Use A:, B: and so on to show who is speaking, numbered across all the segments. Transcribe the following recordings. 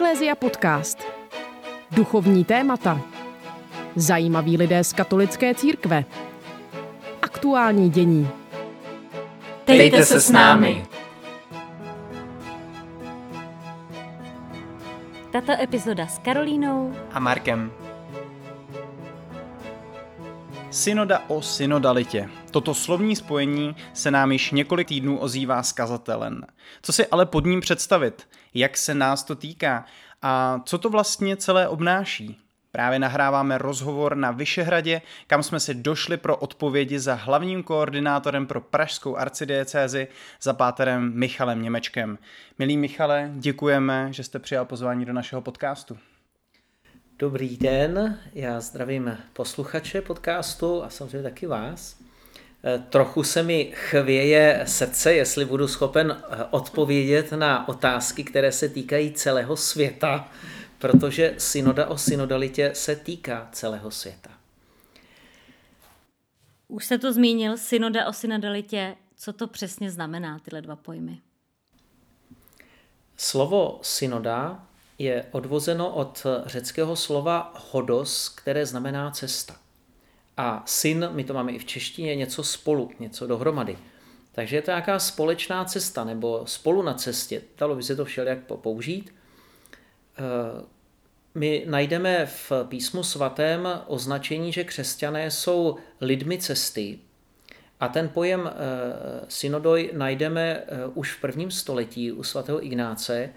A: Eklézia podcast. Duchovní témata. Zajímaví lidé z katolické církve. Aktuální dění.
B: Dejte se s námi.
C: Tato epizoda s Karolínou
B: A Markem. Synoda o synodalitě. Toto slovní spojení se nám již několik týdnů ozývá z kazatelen. Co si ale pod ním představit? Jak se nás to týká? A co to vlastně celé obnáší? Právě nahráváme rozhovor na Vyšehradě, kam jsme si došli pro odpovědi za hlavním koordinátorem pro pražskou arcidiecézi, za páterem Michalem Němečkem. Milý Michale, děkujeme, že jste přijal pozvání do našeho podcastu.
D: Dobrý den, já zdravím posluchače podcastu a samozřejmě taky vás. Eh, Trochu se mi chvěje srdce, jestli budu schopen eh, odpovědět na otázky, které se týkají celého světa, protože synoda o synodalitě se týká celého světa.
C: Už se to zmínil, synoda o synodalitě. Co to přesně znamená, tyhle dva pojmy?
D: Slovo synoda je odvozeno od řeckého slova hodos, které znamená cesta. A syn, my to máme i v češtině, něco spolu, něco dohromady. Takže je to nějaká společná cesta, nebo spolu na cestě. Dalo by se to všelijak použít. Eh, My najdeme v písmu svatém označení, že křesťané jsou lidmi cesty. A ten pojem eh, synodoj najdeme eh, už v prvním století u svatého Ignáce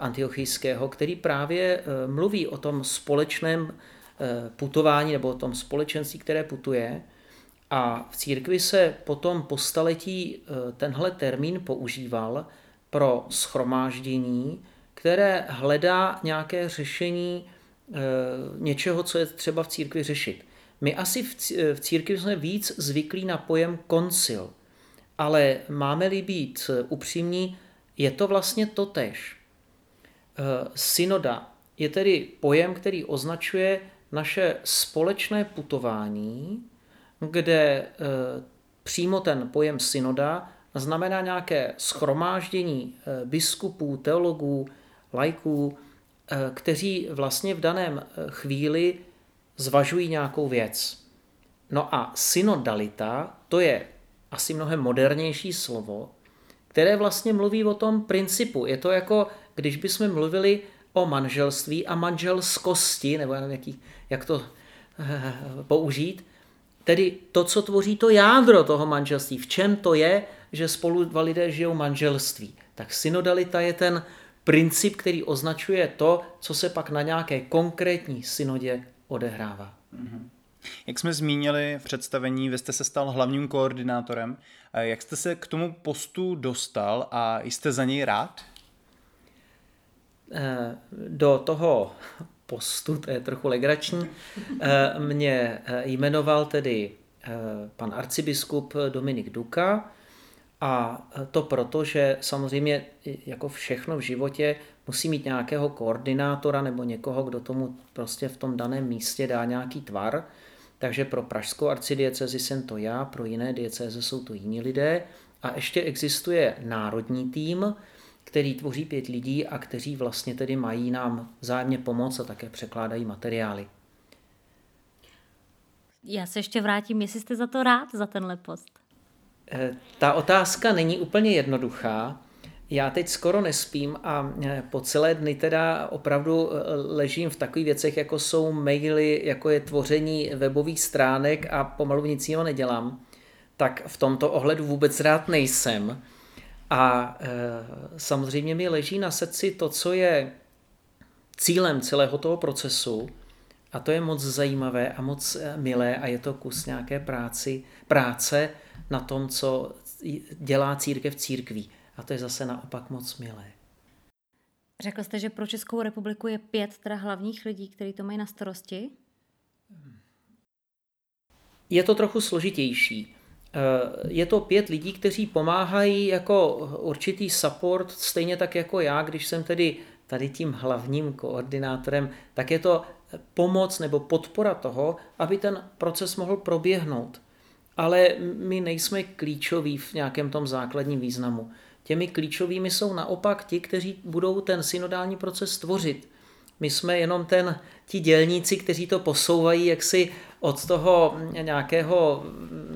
D: antiochijského, který právě mluví o tom společném putování nebo o tom společenství, které putuje. A v církvi se potom po staletí eh, tenhle termín používal pro schromáždění, které hledá nějaké řešení eh, něčeho, co je třeba v církvi řešit. My asi v cí- eh, v církvi jsme víc zvyklí na pojem koncil, ale máme-li být eh, upřímní, je to vlastně totež. Eh, Synoda je tedy pojem, který označuje naše společné putování, kde eh, přímo ten pojem synoda znamená nějaké schromáždění eh, biskupů, teologů, lajků, eh, kteří vlastně v daném chvíli zvažují nějakou věc. No a synodalita, to je asi mnohem modernější slovo, které vlastně mluví o tom principu. Je to jako, když bychom mluvili o manželství a manželskosti, nebo jaký, jak to eh, použít, tedy to, co tvoří to jádro toho manželství. V čem to je, že spolu dva lidé žijou manželství. Tak synodalita je ten princip, který označuje to, co se pak na nějaké konkrétní synodě odehrává.
B: Jak jsme zmínili v představení, vy jste se stal hlavním koordinátorem. Eh, Jak jste se k tomu postu dostal a jste za něj rád?
D: Eh, do toho postu, to je trochu legrační, eh, mě eh, jmenoval tedy pan arcibiskup Dominik Duka a to proto, že samozřejmě jako všechno v životě musí mít nějakého koordinátora nebo někoho, kdo tomu prostě v tom daném místě dá nějaký tvar. Takže pro pražskou arcidiecezi jsem to já, pro jiné diecéze jsou to jiní lidé. A ještě existuje národní tým, který tvoří pět lidí a kteří vlastně tedy mají nám vzájemně pomoct a také překládají materiály.
C: Já se ještě vrátím, jestli jste za to rád, za tenhle post.
D: Eh, Ta otázka není úplně jednoduchá. Já teď skoro nespím a eh, po celé dny teda opravdu eh, ležím v takových věcech, jako jsou maily, jako je tvoření webových stránek a pomalu nic jiného nedělám. Tak v tomto ohledu vůbec rád nejsem. A e, samozřejmě mi leží na srdci to, co je cílem celého toho procesu, a to je moc zajímavé a moc eh, milé a je to kus nějaké práci, práce na tom, co dělá církev církví. A to je zase naopak moc milé.
C: Řekl jste, že pro Českou republiku je pět teda hlavních lidí, kteří to mají na starosti?
D: Je to trochu složitější. Eh, Je to pět lidí, kteří pomáhají jako určitý support, stejně tak jako já, když jsem tedy tady tím hlavním koordinátorem, tak je to pomoc nebo podpora toho, aby ten proces mohl proběhnout. Ale my nejsme klíčoví v nějakém tom základním významu. Těmi klíčovými jsou naopak ti, kteří budou ten synodální proces tvořit. My jsme jenom ten, ti dělníci, kteří to posouvají jaksi od toho nějakého,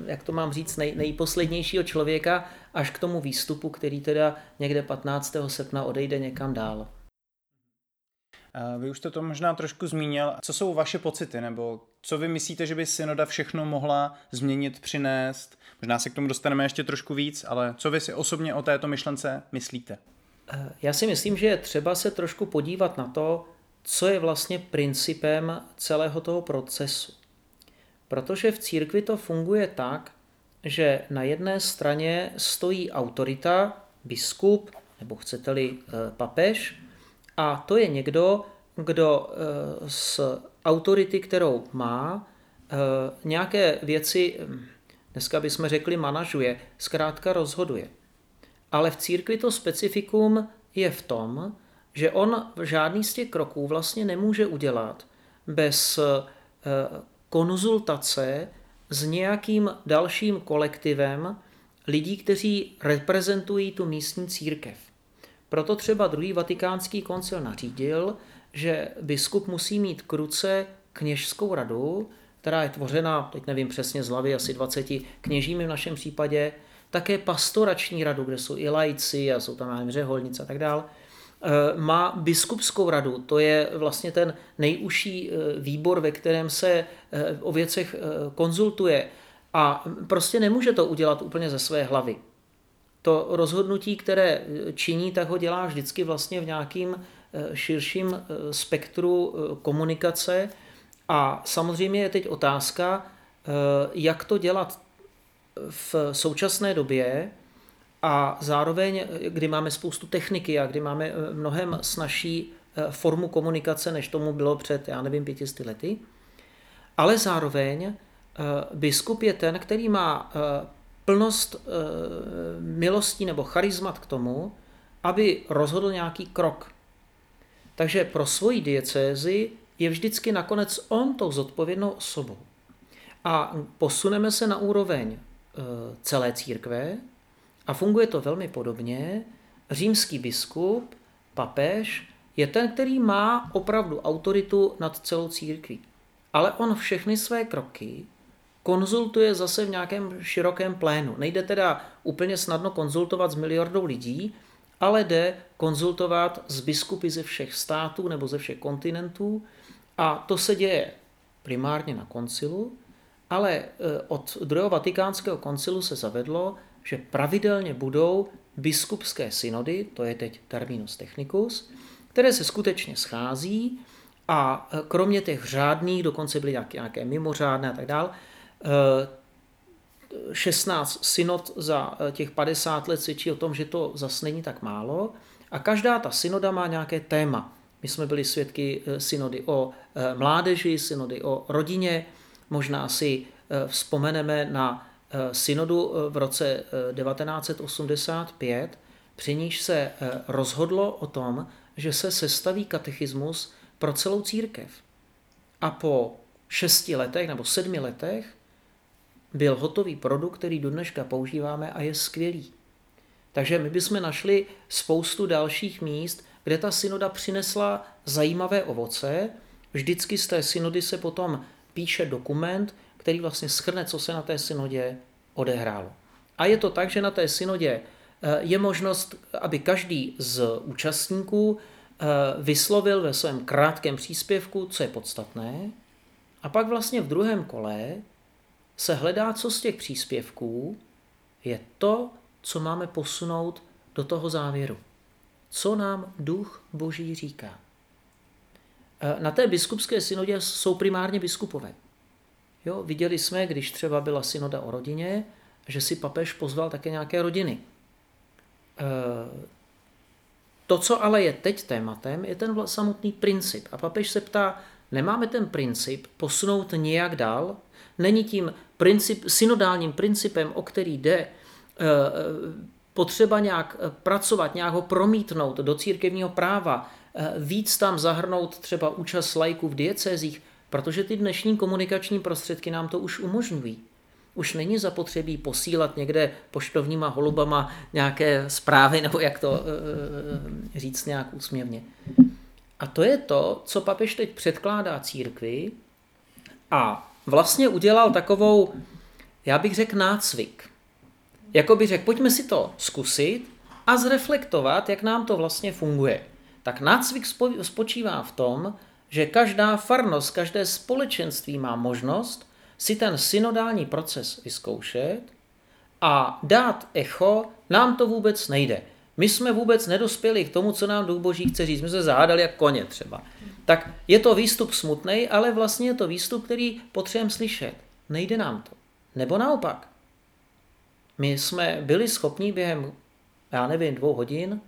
D: jak to mám říct, nej, nejposlednějšího člověka až k tomu výstupu, který teda někde 15. srpna odejde někam dál.
B: Vy už jste to možná trošku zmínil. Co jsou vaše pocity, nebo co vy myslíte, že by synoda všechno mohla změnit, přinést? Možná se k tomu dostaneme ještě trošku víc, ale co vy si osobně o této myšlence myslíte?
D: Já si myslím, že je třeba se trošku podívat na to, co je vlastně principem celého toho procesu. Protože v církvi to funguje tak, že na jedné straně stojí autorita, biskup, nebo chcete-li eh, papež, a to je někdo, kdo z eh, autority, kterou má, eh, nějaké věci, hm, dneska bychom řekli, manažuje, zkrátka rozhoduje. Ale v církvi to specifikum je v tom, že on žádný z těch kroků vlastně nemůže udělat bez konzultace s nějakým dalším kolektivem lidí, kteří reprezentují tu místní církev. Proto třeba druhý vatikánský koncil nařídil, že biskup musí mít k ruce kněžskou radu, která je tvořena, teď nevím přesně z hlavy, asi 20 kněžími v našem případě, také pastorační radu, kde jsou i lajci a jsou tam řeholnice a tak dále, má biskupskou radu, to je vlastně ten nejužší eh, výbor, ve kterém se eh, o věcech eh, konzultuje. A prostě nemůže to udělat úplně ze své hlavy. To rozhodnutí, které činí, tak ho dělá vždycky vlastně v nějakým širším spektru komunikace. A samozřejmě je teď otázka, jak to dělat v současné době, a zároveň, kdy máme spoustu techniky a kdy máme eh, mnohem snažší eh, formu komunikace, než tomu bylo před, já nevím, pětisty lety, ale zároveň eh, biskup je ten, který má plnost milostí nebo charizmat k tomu, aby rozhodl nějaký krok. Takže pro svoji diecézi je vždycky nakonec on tou zodpovědnou osobou. A posuneme se na úroveň celé církve, a funguje to velmi podobně. Římský biskup, papež, je ten, který má opravdu autoritu nad celou církví. Ale on všechny své kroky konzultuje zase v nějakém širokém plénu. Nejde teda úplně snadno konzultovat s miliardou lidí, ale jde konzultovat s biskupy ze všech států nebo ze všech kontinentů a to se děje primárně na koncilu, ale e, od druhého vatikánského koncilu se zavedlo, že pravidelně budou biskupské synody, to je teď terminus technicus, které se skutečně schází a e, kromě těch řádných, dokonce byly nějaké, nějaké mimořádné a tak dále, 16 synod za e, těch 50 let svědčí o tom, že to zase není tak málo a každá ta synoda má nějaké téma. My jsme byli svědky e, synody o mládeži, synody o rodině, možná si vzpomeneme na synodu eh, v roce 1985, eh, při níž se rozhodlo o tom, že se sestaví katechismus pro celou církev. A po šesti letech nebo sedmi letech byl hotový produkt, který do dneška používáme a je skvělý. Takže my bychom našli spoustu dalších míst, kde ta synoda přinesla zajímavé ovoce. Vždycky z té synody se potom píše dokument, který vlastně schrne, co se na té synodě odehrálo. A je to tak, že na té synodě eh, je možnost, aby každý z účastníků eh, vyslovil ve svém krátkém příspěvku, co je podstatné, a pak vlastně v druhém kole se hledá, co z těch příspěvků je to, co máme posunout do toho závěru. Co nám duch boží říká. Eh, na té biskupské synodě jsou primárně biskupové. Jo, viděli jsme, když třeba byla synoda o rodině, že si papež pozval také nějaké rodiny. E, to, co ale je teď tématem, je ten samotný princip. A papež se ptá, nemáme ten princip posunout nějak dál? Není tím princip, synodálním principem, o který jde, e, potřeba nějak pracovat, nějak ho promítnout do církevního práva, e, víc tam zahrnout třeba účast lajků v diecézích, protože ty dnešní komunikační prostředky nám to už umožňují. už není zapotřebí posílat někde poštovníma holubama nějaké zprávy, nebo jak to e, říct nějak úsměvně. A to je to, co papež teď předkládá církvi a vlastně udělal takovou, já bych řekl, nácvik. Jako by řekl, pojďme si to zkusit a zreflektovat, jak nám to vlastně funguje. Tak nácvik spočívá v tom, že každá farnost, každé společenství má možnost si ten synodální proces vyzkoušet a dát echo, nám to vůbec nejde. My jsme vůbec nedospěli k tomu, co nám Duch Boží chce říct. My jsme zahádali jak koně třeba. Tak je to výstup smutný, ale vlastně je to výstup, který potřebujeme slyšet. Nejde nám to. Nebo naopak. My jsme byli schopni během, já nevím, dvou hodin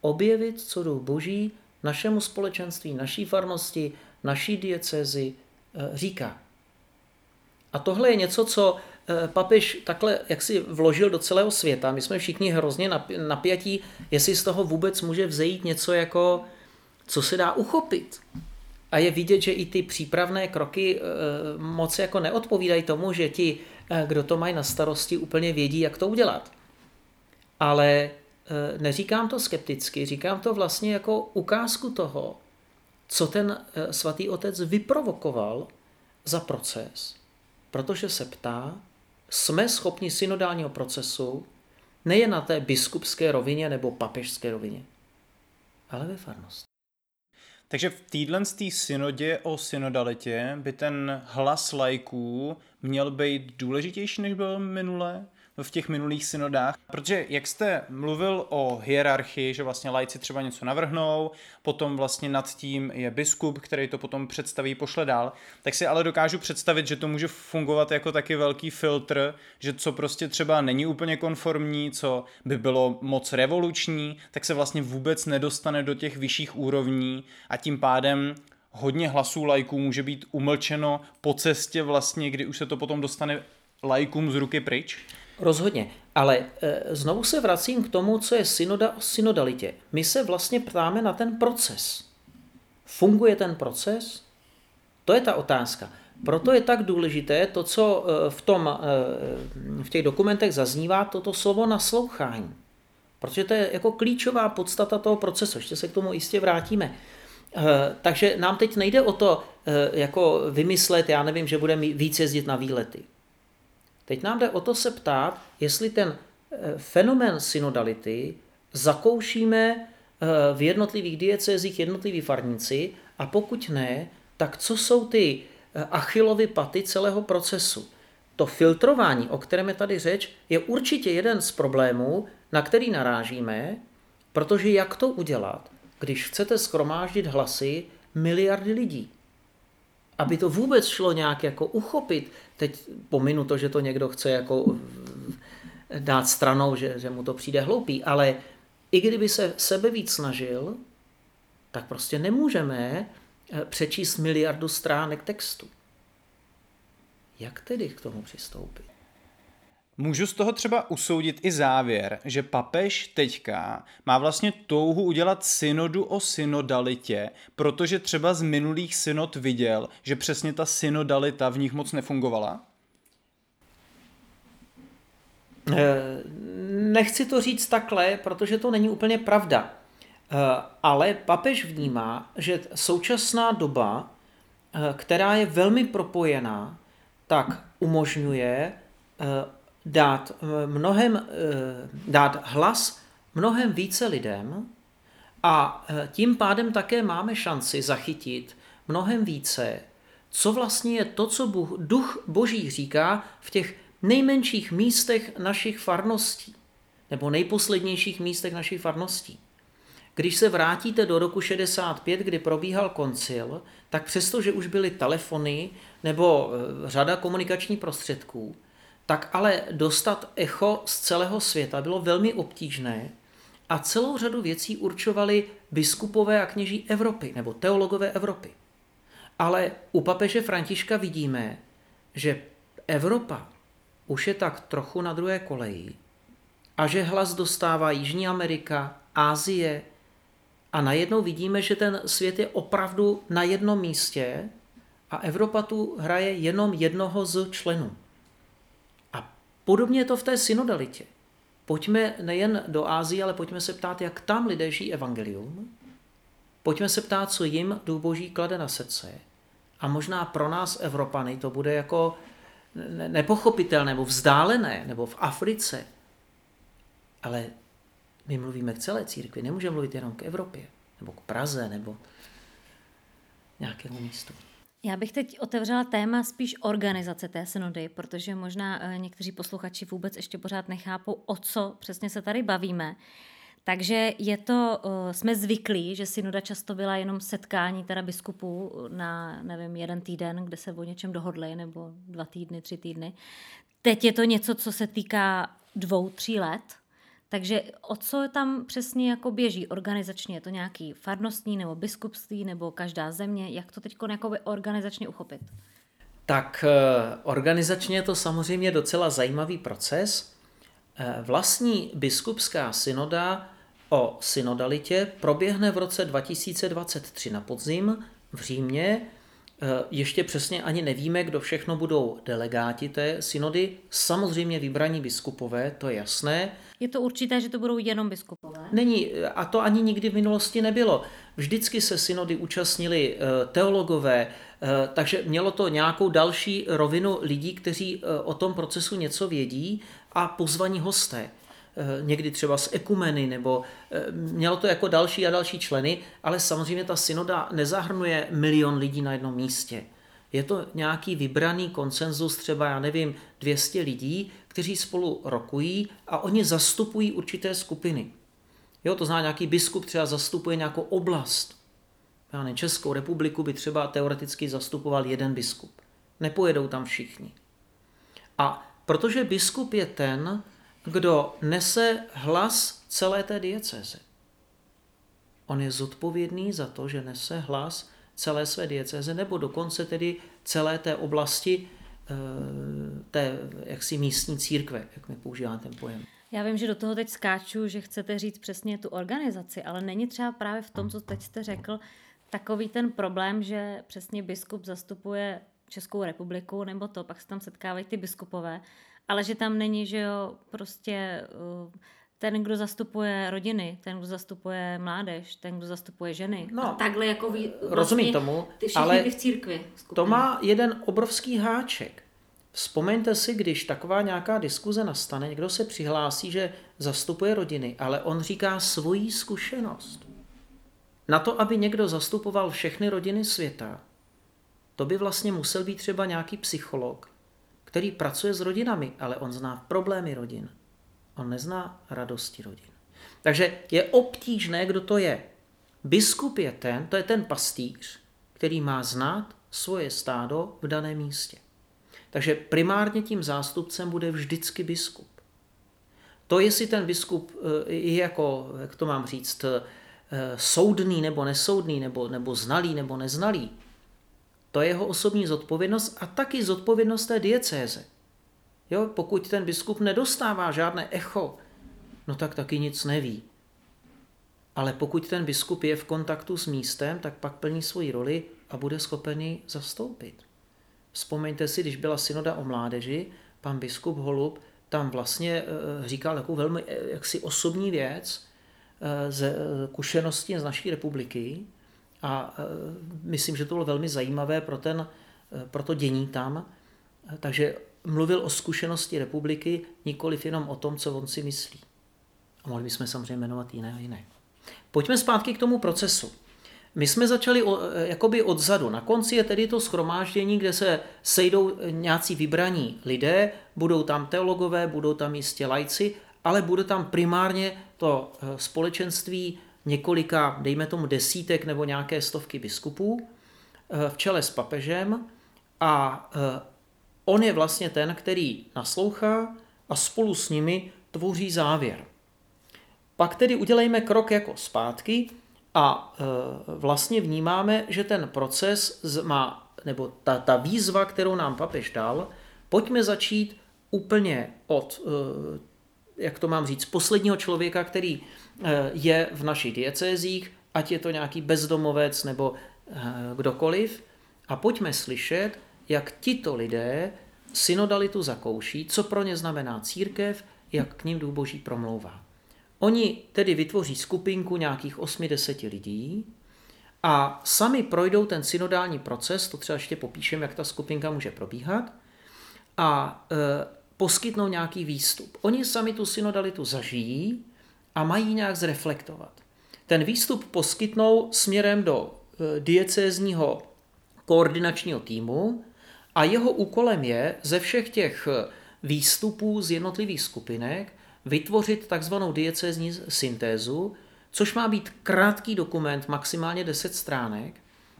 D: objevit, co Duch Boží našemu společenství, naší farnosti, naší diecézi eh, říká. A tohle je něco, co eh, papež takhle jak si vložil do celého světa. My jsme všichni hrozně napjatí, jestli z toho vůbec může vzejít něco jako, co se dá uchopit. A je vidět, že i ty přípravné kroky eh, moc jako neodpovídají tomu, že ti, kdo to mají na starosti, úplně vědí, jak to udělat. Ale neříkám to skepticky, říkám to vlastně jako ukázku toho, co ten eh, svatý otec vyprovokoval za proces, protože se ptá, jsme schopni synodálního procesu nejen na té biskupské rovině nebo papežské rovině, ale ve farnosti.
B: Takže v téhle synodě o synodalitě by ten hlas lajků měl být důležitější, než byl minule? V těch minulých synodách. Protože jak jste mluvil o hierarchii, že vlastně lajci třeba něco navrhnou, potom vlastně nad tím je biskup, který to potom představí, pošle dál, tak si ale dokážu představit, že to může fungovat jako taky velký filtr, že co prostě třeba není úplně konformní, co by bylo moc revoluční, tak se vlastně vůbec nedostane do těch vyšších úrovní a tím pádem hodně hlasů lajků může být umlčeno po cestě vlastně, kdy už se to potom dostane lajkům z ruky pryč.
D: Rozhodně, ale e, znovu se vracím k tomu, co je synoda o synodalitě. My se vlastně ptáme na ten proces. Funguje ten proces? To je ta otázka. Proto je tak důležité to, co e, v, tom, e, v těch dokumentech zaznívá, toto slovo naslouchání. Protože to je jako klíčová podstata toho procesu. Ještě se k tomu jistě vrátíme. Takže nám teď nejde o to, jako vymyslet, já nevím, že budeme víc jezdit na výlety. Teď nám jde o to se ptát, jestli ten eh, fenomén synodality zakoušíme eh, v jednotlivých diecézích jednotliví farníci a pokud ne, tak co jsou ty eh, achilovy paty celého procesu. To filtrování, o kterém je tady řeč, je určitě jeden z problémů, na který narážíme, protože jak to udělat, když chcete schromáždit hlasy miliardy lidí? aby to vůbec šlo nějak jako uchopit, teď pominu to, že to někdo chce jako dát stranou, že, že mu to přijde hloupý, ale i kdyby se sebe víc snažil, tak prostě nemůžeme eh, přečíst miliardu stránek textu. Jak tedy k tomu přistoupit?
B: Můžu z toho třeba usoudit i závěr, že papež teďka má vlastně touhu udělat synodu o synodalitě, protože třeba z minulých synod viděl, že přesně ta synodalita v nich moc nefungovala?
D: Eh, nechci to říct takhle, protože to není úplně pravda. Eh, ale papež vnímá, že současná doba, eh, která je velmi propojená, tak umožňuje dát eh, mnohem, eh, dát hlas mnohem více lidem a eh, tím pádem také máme šanci zachytit mnohem více, co vlastně je to, co Bůh, duch boží říká v těch nejmenších místech našich farností, nebo nejposlednějších místech našich farností. Když se vrátíte do roku 65, kdy probíhal koncil, tak přesto, že už byly telefony nebo řada komunikačních prostředků, tak ale dostat echo z celého světa bylo velmi obtížné a celou řadu věcí určovali biskupové a kněží Evropy nebo teologové Evropy. Ale u papeže Františka vidíme, že Evropa už je tak trochu na druhé koleji a že hlas dostává Jižní Amerika, Ázie a najednou vidíme, že ten svět je opravdu na jednom místě a Evropa tu hraje jenom jednoho z členů. Podobně je to v té synodalitě. Pojďme nejen do Ázie, ale pojďme se ptát, jak tam lidé žijí evangelium. Pojďme se ptát, co jim Duch Boží klade na srdce. A možná pro nás, Evropany, to bude jako nepochopitelné nebo vzdálené, nebo v Africe. Ale my mluvíme k celé církvi, nemůžeme mluvit jenom k Evropě, nebo k Praze, nebo nějakému místu.
C: Já bych teď otevřela téma spíš organizace té synody, protože možná eh, někteří posluchači vůbec ještě pořád nechápou, o co přesně se tady bavíme. Takže je to, eh, jsme zvyklí, že synoda často byla jenom setkání teda biskupů na, nevím, jeden týden, kde se o něčem dohodli, nebo dva týdny, tři týdny. Teď je to něco, co se týká dvou, tří let, takže o co tam přesně jako běží organizačně? Je to nějaký farnostní nebo biskupství nebo každá země? Jak to teď organizačně uchopit?
D: Tak eh, organizačně je to samozřejmě docela zajímavý proces. Eh, vlastní biskupská synoda o synodalitě proběhne v roce 2023 na podzim v Římě Eh, ještě přesně ani nevíme, kdo všechno budou delegáti té synody. Samozřejmě vybraní biskupové, to je jasné.
C: Je to určité, že to budou jenom biskupové?
D: Není, a to ani nikdy v minulosti nebylo. Vždycky se synody účastnili eh, teologové, eh, takže mělo to nějakou další rovinu lidí, kteří o tom procesu něco vědí a pozvaní hosté. Eh, někdy třeba z ekumeny, nebo eh, mělo to jako další a další členy, ale samozřejmě ta synoda nezahrnuje milion lidí na jednom místě. Je to nějaký vybraný konsenzus, třeba, já nevím, 200 lidí, kteří spolu rokují a oni zastupují určité skupiny. Jo, to znamená, nějaký biskup třeba zastupuje nějakou oblast. Já nevím, Českou republiku by třeba teoreticky zastupoval jeden biskup. Nepojedou tam všichni. A protože biskup je ten, kdo nese hlas celé té diecéze. On je zodpovědný za to, že nese hlas celé své diecéze, nebo dokonce tedy celé té oblasti té jaksi místní církve, jak mi používá ten pojem.
C: Já vím, že do toho teď skáču, že chcete říct přesně tu organizaci, ale není třeba právě v tom, co teď jste řekl, takový ten problém, že přesně biskup zastupuje Českou republiku, nebo to, pak se tam setkávají ty biskupové ale že tam není, že jo, prostě uh, ten, kdo zastupuje rodiny, ten, kdo zastupuje mládež, ten, kdo zastupuje ženy.
D: No,
C: a takhle jako ví,
D: vlastně rozumím tomu,
C: ty ale v církvi.
D: Skupiny. To má jeden obrovský háček. Vzpomeňte si, když taková nějaká diskuze nastane, někdo se přihlásí, že zastupuje rodiny, ale on říká svoji zkušenost. Na to, aby někdo zastupoval všechny rodiny světa, to by vlastně musel být třeba nějaký psycholog, který pracuje s rodinami, ale on zná problémy rodin. On nezná radosti rodin. Takže je obtížné, kdo to je. Biskup je ten, to je ten pastýř, který má znát svoje stádo v daném místě. Takže primárně tím zástupcem bude vždycky biskup. To, jestli ten biskup eh, je jako, jak to mám říct, eh, soudný nebo nesoudný, nebo, nebo znalý nebo neznalý, to je jeho osobní zodpovědnost a taky zodpovědnost té diecéze. Jo, pokud ten biskup nedostává žádné echo, no tak taky nic neví. Ale pokud ten biskup je v kontaktu s místem, tak pak plní svoji roli a bude schopený zastoupit. Vzpomeňte si, když byla synoda o mládeži, pan biskup Holub tam vlastně eh, říkal takovou velmi eh, jaksi osobní věc eh, ze kušenosti z naší republiky, a myslím, že to bylo velmi zajímavé pro, ten, pro to dění tam. Takže mluvil o zkušenosti republiky, nikoliv jenom o tom, co on si myslí. A mohli bychom samozřejmě jmenovat jiné a jiné. Pojďme zpátky k tomu procesu. My jsme začali o, e, jakoby odzadu. Na konci je tedy to schromáždění, kde se sejdou nějací vybraní lidé, budou tam teologové, budou tam jistě lajci, ale bude tam primárně to společenství několika, dejme tomu desítek nebo nějaké stovky biskupů eh, v čele s papežem a on je vlastně ten, který naslouchá a spolu s nimi tvoří závěr. Pak tedy udělejme krok jako zpátky a eh, vlastně vnímáme, že ten proces má, nebo ta, ta výzva, kterou nám papež dal, pojďme začít úplně od, jak to mám říct, posledního člověka, který Eh, je v našich diecézích, ať je to nějaký bezdomovec nebo kdokoliv. A pojďme slyšet, jak tito lidé synodalitu zakouší, co pro ně znamená církev, jak k ním Duch Boží promlouvá. Oni tedy vytvoří skupinku nějakých 8-10 lidí a sami projdou ten synodální proces, to třeba ještě popíšem, jak ta skupinka může probíhat, a e, poskytnou nějaký výstup. Oni sami tu synodalitu zažijí a mají nějak zreflektovat. Ten výstup poskytnou směrem do e, diecézního koordinačního týmu a jeho úkolem je ze všech těch e, výstupů z jednotlivých skupinek vytvořit takzvanou diecézní syntézu, což má být krátký dokument, maximálně 10 stránek,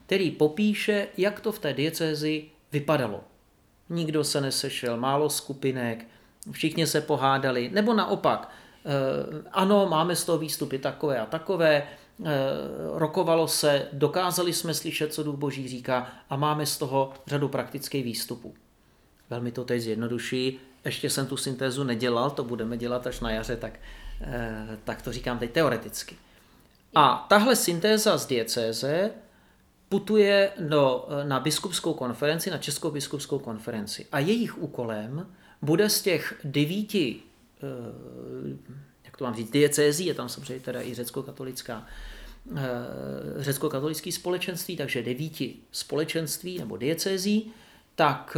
D: který popíše, jak to v té diecézi vypadalo. Nikdo se nesešel, málo skupinek, všichni se pohádali, nebo naopak, eh, ano, máme z toho výstupy takové a takové, eh, rokovalo se, dokázali jsme slyšet, co Duch Boží říká a máme z toho řadu praktických výstupů. Velmi to teď zjednoduší, ještě jsem tu syntézu nedělal, to budeme dělat až na jaře, tak, eh, tak to říkám teď teoreticky. A tahle syntéza z diecéze putuje do, na biskupskou konferenci, na Českou biskupskou konferenci. A jejich úkolem bude z těch devíti, eh, jak to mám říct, diecézí, je tam samozřejmě teda i řecko-katolická, eh, řecko-katolický společenství, takže devíti společenství nebo diecézí, tak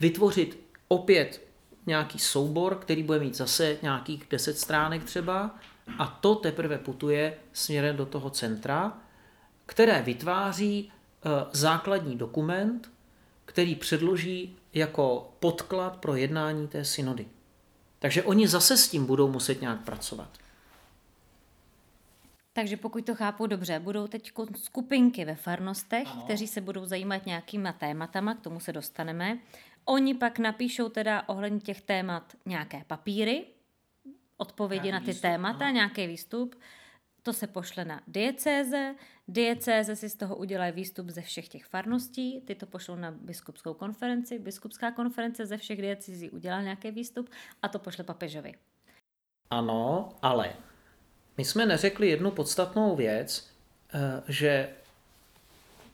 D: vytvořit opět nějaký soubor, který bude mít zase nějakých 10 stránek třeba a to teprve putuje směrem do toho centra, které vytváří eh, základní dokument, který předloží jako podklad pro jednání té synody. Takže oni zase s tím budou muset nějak pracovat.
C: Takže pokud to chápu dobře, budou teď skupinky ve farnostech, ano. kteří se budou zajímat nějakýma tématama, k tomu se dostaneme. Oni pak napíšou teda ohledně těch témat nějaké papíry, odpovědi nějaký na ty výstup, témata, aha. nějaký výstup. To se pošle na diecéze, diecéze si z toho udělají výstup ze všech těch farností, ty to pošlou na biskupskou konferenci, biskupská konference ze všech diecézí udělá nějaký výstup a to pošle papežovi.
D: Ano, ale my jsme neřekli jednu podstatnou věc, eh, že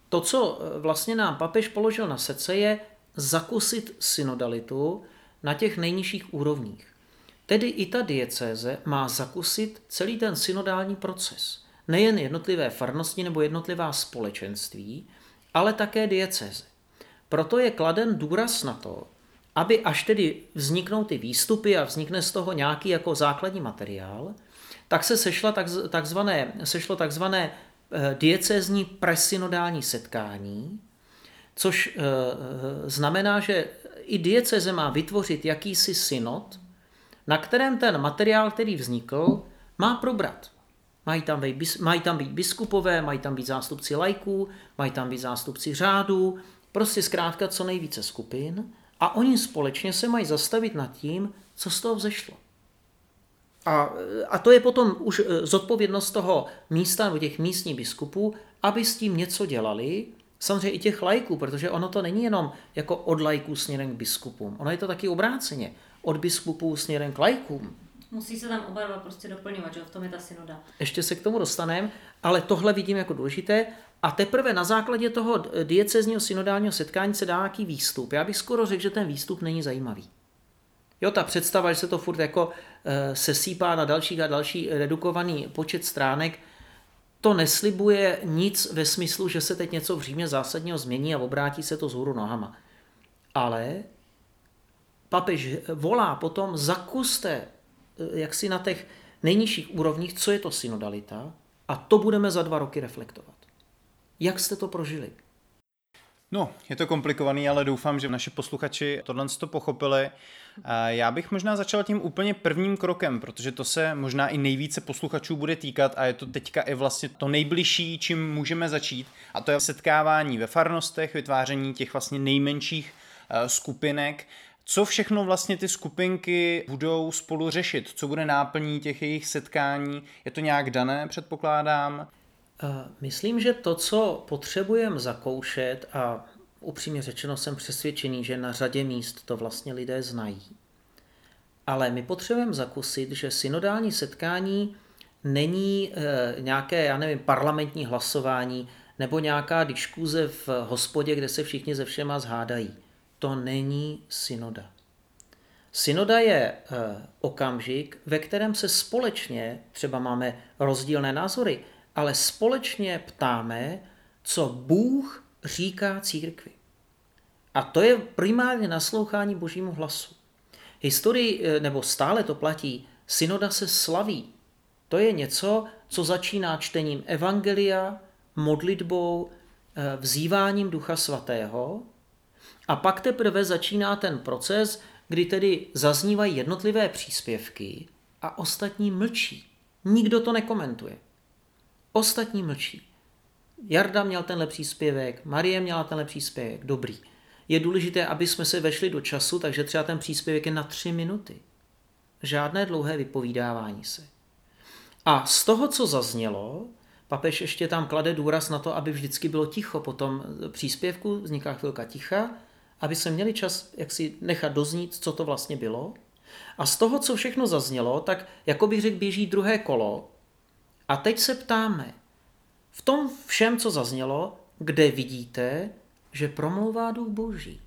D: to, co eh, vlastně nám papež položil na srdce, je zakusit synodalitu na těch nejnižších úrovních. Tedy i ta diecéze má zakusit celý ten synodální proces. Nejen jednotlivé farnosti nebo jednotlivá společenství, ale také diecéze. Proto je kladen důraz na to, aby až tedy vzniknou ty výstupy a vznikne z toho nějaký jako základní materiál, tak se sešla takzvané, sešlo takzvané eh, diecézní presynodální setkání, což eh, eh, znamená, že i dieceze má vytvořit jakýsi synod, na kterém ten materiál, který vznikl, má probrat. Mají tam, být, mají tam být biskupové, mají tam být zástupci lajků, mají tam být zástupci řádů, prostě zkrátka co nejvíce skupin a oni společně se mají zastavit nad tím, co z toho vzešlo. A, a to je potom už eh, zodpovědnost toho místa nebo těch místních biskupů, aby s tím něco dělali, samozřejmě i těch lajků, protože ono to není jenom jako od lajků směrem k biskupům, ono je to taky obráceně, od biskupů směrem k lajkům.
C: Musí se tam oba dva prostě doplňovat, že v tom je ta synoda.
D: Ještě se k tomu dostaneme, ale tohle vidím jako důležité a teprve na základě toho diecezního synodálního setkání se dá nějaký výstup. Já bych skoro řekl, že ten výstup není zajímavý. Jo, ta představa, že se to furt jako e, sesípá na další a další redukovaný počet stránek, to neslibuje nic ve smyslu, že se teď něco v Římě zásadního změní a obrátí se to z hůru nohama. Ale papež volá potom zakuste eh, jak si na těch nejnižších úrovních, co je to synodalita a to budeme za dva roky reflektovat. Jak jste to prožili?
B: No, je to komplikovaný, ale doufám, že naši posluchači tohle to pochopili. Já bych možná začal tím úplně prvním krokem, protože to se možná i nejvíce posluchačů bude týkat a je to teďka i vlastně to nejbližší, čím můžeme začít a to je setkávání ve farnostech, vytváření těch vlastně nejmenších eh, skupinek, co všechno vlastně ty skupinky budou spolu řešit? Co bude náplní těch jejich setkání? Je to nějak dané, předpokládám?
D: Eh, myslím, že to, co potřebujeme zakoušet, a upřímně řečeno jsem přesvědčený, že na řadě míst to vlastně lidé znají, ale my potřebujeme zakusit, že synodální setkání není e, nějaké, já nevím, parlamentní hlasování nebo nějaká diskuze v hospodě, kde se všichni ze všema zhádají. To není synoda. Synoda je e, okamžik, ve kterém se společně, třeba máme rozdílné názory, ale společně ptáme, co Bůh říká církvi. A to je primárně naslouchání božímu hlasu. Historii, e, nebo stále to platí, synoda se slaví. To je něco, co začíná čtením evangelia, modlitbou, e, vzýváním Ducha Svatého a pak teprve začíná ten proces, kdy tedy zaznívají jednotlivé příspěvky a ostatní mlčí. Nikdo to nekomentuje. Ostatní mlčí. Jarda měl tenhle příspěvek, Marie měla tenhle příspěvek, dobrý. Je důležité, aby jsme se vešli do času, takže třeba ten příspěvek je na tři minuty. Žádné dlouhé vypovídávání se. A z toho, co zaznělo, papež ještě tam klade důraz na to, aby vždycky bylo ticho. Po tom příspěvku vzniká chvilka ticha, aby se měli čas jak si nechat doznít, co to vlastně bylo. A z toho, co všechno zaznělo, tak jako bych řekl, běží druhé kolo. A teď se ptáme, v tom všem, co zaznělo, kde vidíte, že promlouvá duch boží.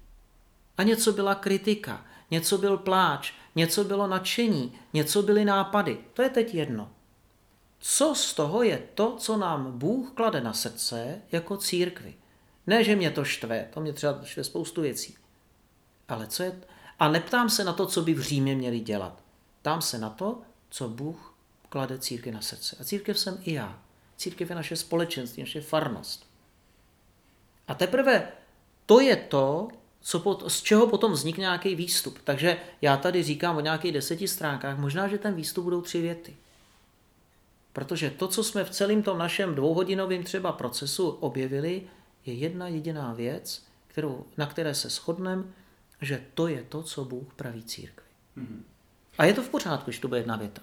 D: A něco byla kritika, něco byl pláč, něco bylo nadšení, něco byly nápady. To je teď jedno. Co z toho je to, co nám Bůh klade na srdce jako církvi? Ne, že mě to štve, to mě třeba štve spoustu věcí. Ale co je... A neptám se na to, co by v Římě měli dělat. Ptám se na to, co Bůh klade církvi na srdce. A církev jsem i já. Církev je naše společenství, naše farnost. A teprve to je to, co pot, z čeho potom vznikne nějaký výstup. Takže já tady říkám o nějakých deseti stránkách, možná, že ten výstup budou tři věty. Protože to, co jsme v celém tom našem dvouhodinovém třeba procesu objevili, je jedna jediná věc, kterou, na které se shodneme, že to je to, co Bůh praví církvi. Mm-hmm. A je to v pořádku, že to bude jedna věta.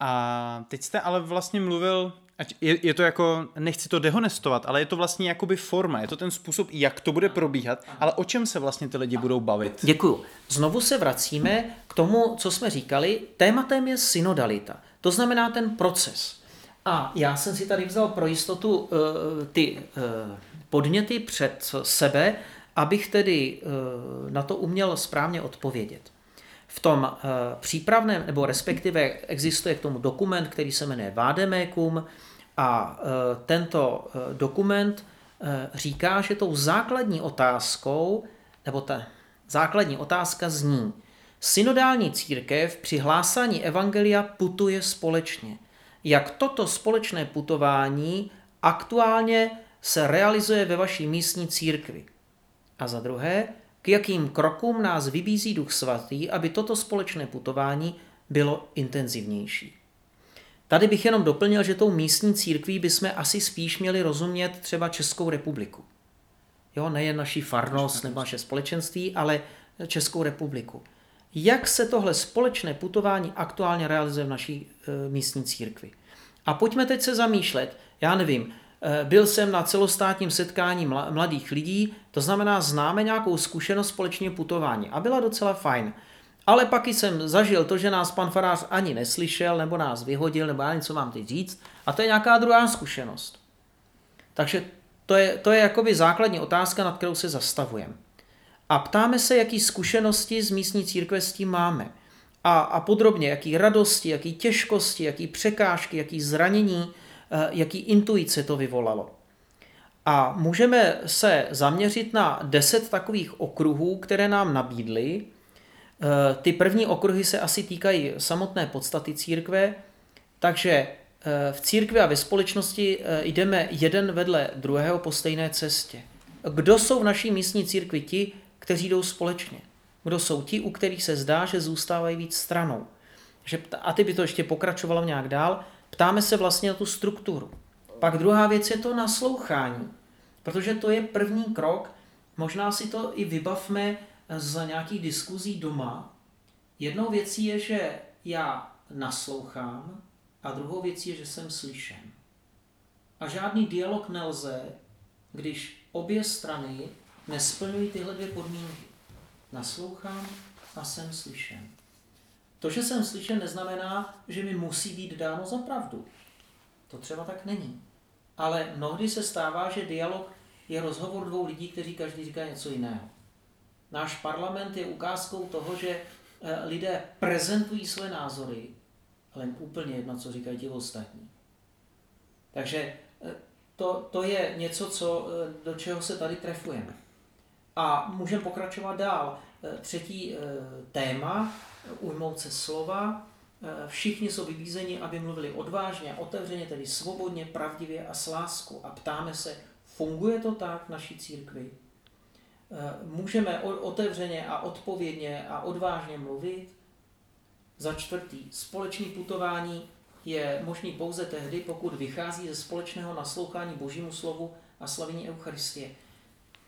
B: A teď jste ale vlastně mluvil, ať je, je to jako, nechci to dehonestovat, ale je to vlastně jakoby forma, je to ten způsob, jak to bude probíhat, ale o čem se vlastně ty lidi budou bavit?
D: Děkuju. Znovu se vracíme k tomu, co jsme říkali. Tématem je synodalita. To znamená ten proces. A já jsem si tady vzal pro jistotu uh, ty uh, podněty před sebe, abych tedy uh, na to uměl správně odpovědět. V tom přípravném, nebo respektive existuje k tomu dokument, který se jmenuje Vádemékum a tento dokument říká, že tou základní otázkou, nebo ta základní otázka zní, synodální církev při hlásání evangelia putuje společně – jak toto společné putování aktuálně se realizuje ve vaší místní církvi. A za druhé, k jakým krokům nás vybízí Duch Svatý, aby toto společné putování bylo intenzivnější. Tady bych jenom doplnil, že tou místní církví bychom asi spíš měli rozumět třeba Českou republiku. Jo, nejen naší farnost nebo naše společenství, ale Českou republiku jak se tohle společné putování aktuálně realizuje v naší e, místní církvi. A pojďme teď se zamýšlet, já nevím, e, byl jsem na celostátním setkání mladých lidí, to znamená, známe nějakou zkušenost společného putování a byla docela fajn. Ale pak jsem zažil to, že nás pan farář ani neslyšel, nebo nás vyhodil, nebo já něco mám teď říct. A to je nějaká druhá zkušenost. Takže to je, to je jakoby základní otázka, nad kterou se zastavujeme a ptáme se, jaký zkušenosti z místní církve s tím máme. A, a podrobně, jaký radosti, jaký těžkosti, jaký překážky, jaký zranění, eh, jaký intuice to vyvolalo. A můžeme se zaměřit na deset takových okruhů, které nám nabídly. Eh, ty první okruhy se asi týkají samotné podstaty církve, takže eh, v církvi a ve společnosti jdeme jeden vedle druhého po stejné cestě. Kdo jsou v naší místní církvi ti, kteří jdou společně. Kdo jsou ti, u kterých se zdá, že zůstávají víc stranou. Že, a ty by to ještě pokračovalo nějak dál. Ptáme se vlastně na tu strukturu. Pak druhá věc je to naslouchání. Protože to je první krok. Možná si to i vybavme z nějakých diskuzí doma. Jednou věcí je, že já naslouchám a druhou věcí je, že jsem slyšen. A žádný dialog nelze, když obě strany nesplňují tyhle dvě podmínky. Naslouchám a jsem slyšen. To, že jsem slyšen, neznamená, že mi musí být dáno za pravdu. To třeba tak není. Ale mnohdy se stává, že dialog je rozhovor dvou lidí, kteří každý říká něco jiného. Náš parlament je ukázkou toho, že eh, lidé prezentují své názory, ale úplně jedno, co říkají ti ostatní. Takže eh, to, to je něco, co, eh, do čeho se tady trefujeme. A můžeme pokračovat dál. Třetí téma, ujmout se slova. Všichni jsou vybízeni, aby mluvili odvážně otevřeně, tedy svobodně, pravdivě a s láskou. A ptáme se, funguje to tak v naší církvi? Eh, můžeme otevřeně a odpovědně a odvážně mluvit. Za čtvrtý, společný putování je možný pouze tehdy, pokud vychází ze společného naslouchání Božímu slovu a slavení Eucharistie.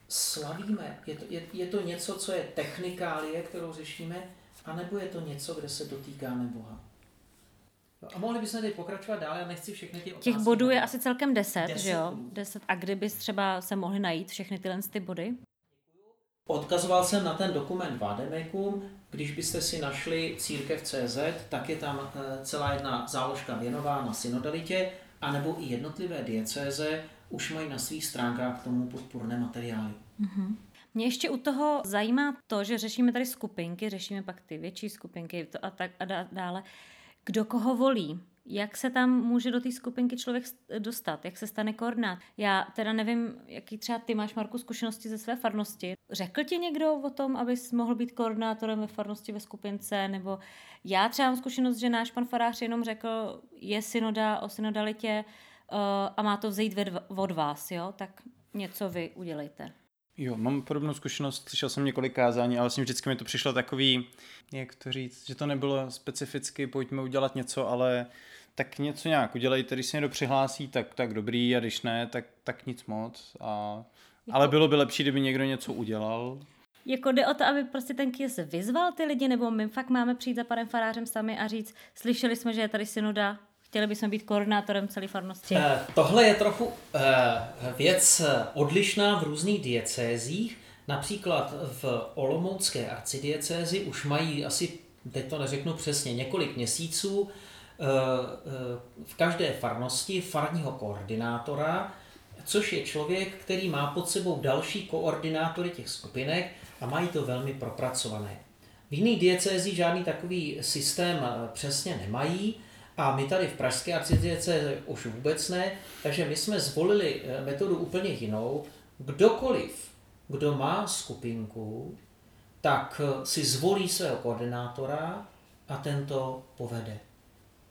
D: Slavíme, je to, je, je to něco, co je technikálie, kterou řešíme, anebo je to něco, kde se dotýkáme Boha. A mohli bychom tady pokračovat dál, já nechci všechny ty
C: otázky. Těch bodů je asi celkem deset, deset že jo? Deset. A kdybys třeba se mohli najít všechny tyhle ty body?
D: Odkazoval jsem na ten dokument Vádemekům, když byste si našli církev.cz, tak je tam eh, celá jedna záložka věnována synodalitě, anebo i jednotlivé diecéze už mají na svých stránkách k tomu podpůrné materiály.
C: Mm-hmm. Mě ještě u toho zajímá to, že řešíme tady skupinky, řešíme pak ty větší skupinky a tak a dále. Kdo koho volí? Jak se tam může do té skupinky člověk dostat? Jak se stane koordinát? Já teda nevím, jaký třeba ty máš, Marku, zkušenosti ze své farnosti. Řekl ti někdo o tom, abys mohl být koordinátorem ve farnosti ve skupince? Nebo já třeba mám zkušenost, že náš pan farář jenom řekl, je synoda o synodalitě uh, a má to vzít od vás, jo? Tak něco vy udělejte.
B: Jo, mám podobnou zkušenost, slyšel jsem několik kázání, ale vlastně vždycky mi to přišlo takový, jak to říct, že to nebylo specificky, pojďme udělat něco, ale tak něco nějak udělejte, když se někdo přihlásí, tak, tak dobrý a když ne, tak, tak nic moc. A, jako... Ale bylo by lepší, kdyby někdo něco udělal.
C: Jako jde o to, aby prostě ten kýs vyzval ty lidi, nebo my fakt máme přijít za panem farářem sami a říct, slyšeli jsme, že je tady synoda, chtěli bychom být koordinátorem celé farnosti. Eh,
D: tohle je trochu eh, věc odlišná v různých diecézích. Například v Olomoucké arcidiecézi už mají asi, teď to neřeknu přesně, několik měsíců Eh, eh, v každé farnosti farního koordinátora, což je člověk, který má pod sebou další koordinátory těch skupinek a mají to velmi propracované. V jiných diecézích žádný takový systém eh, přesně nemají a my tady v Pražské arcidiecéze už vůbec ne, takže my jsme zvolili metodu úplně jinou. Kdokoliv, kdo má skupinku, tak si zvolí svého koordinátora a tento povede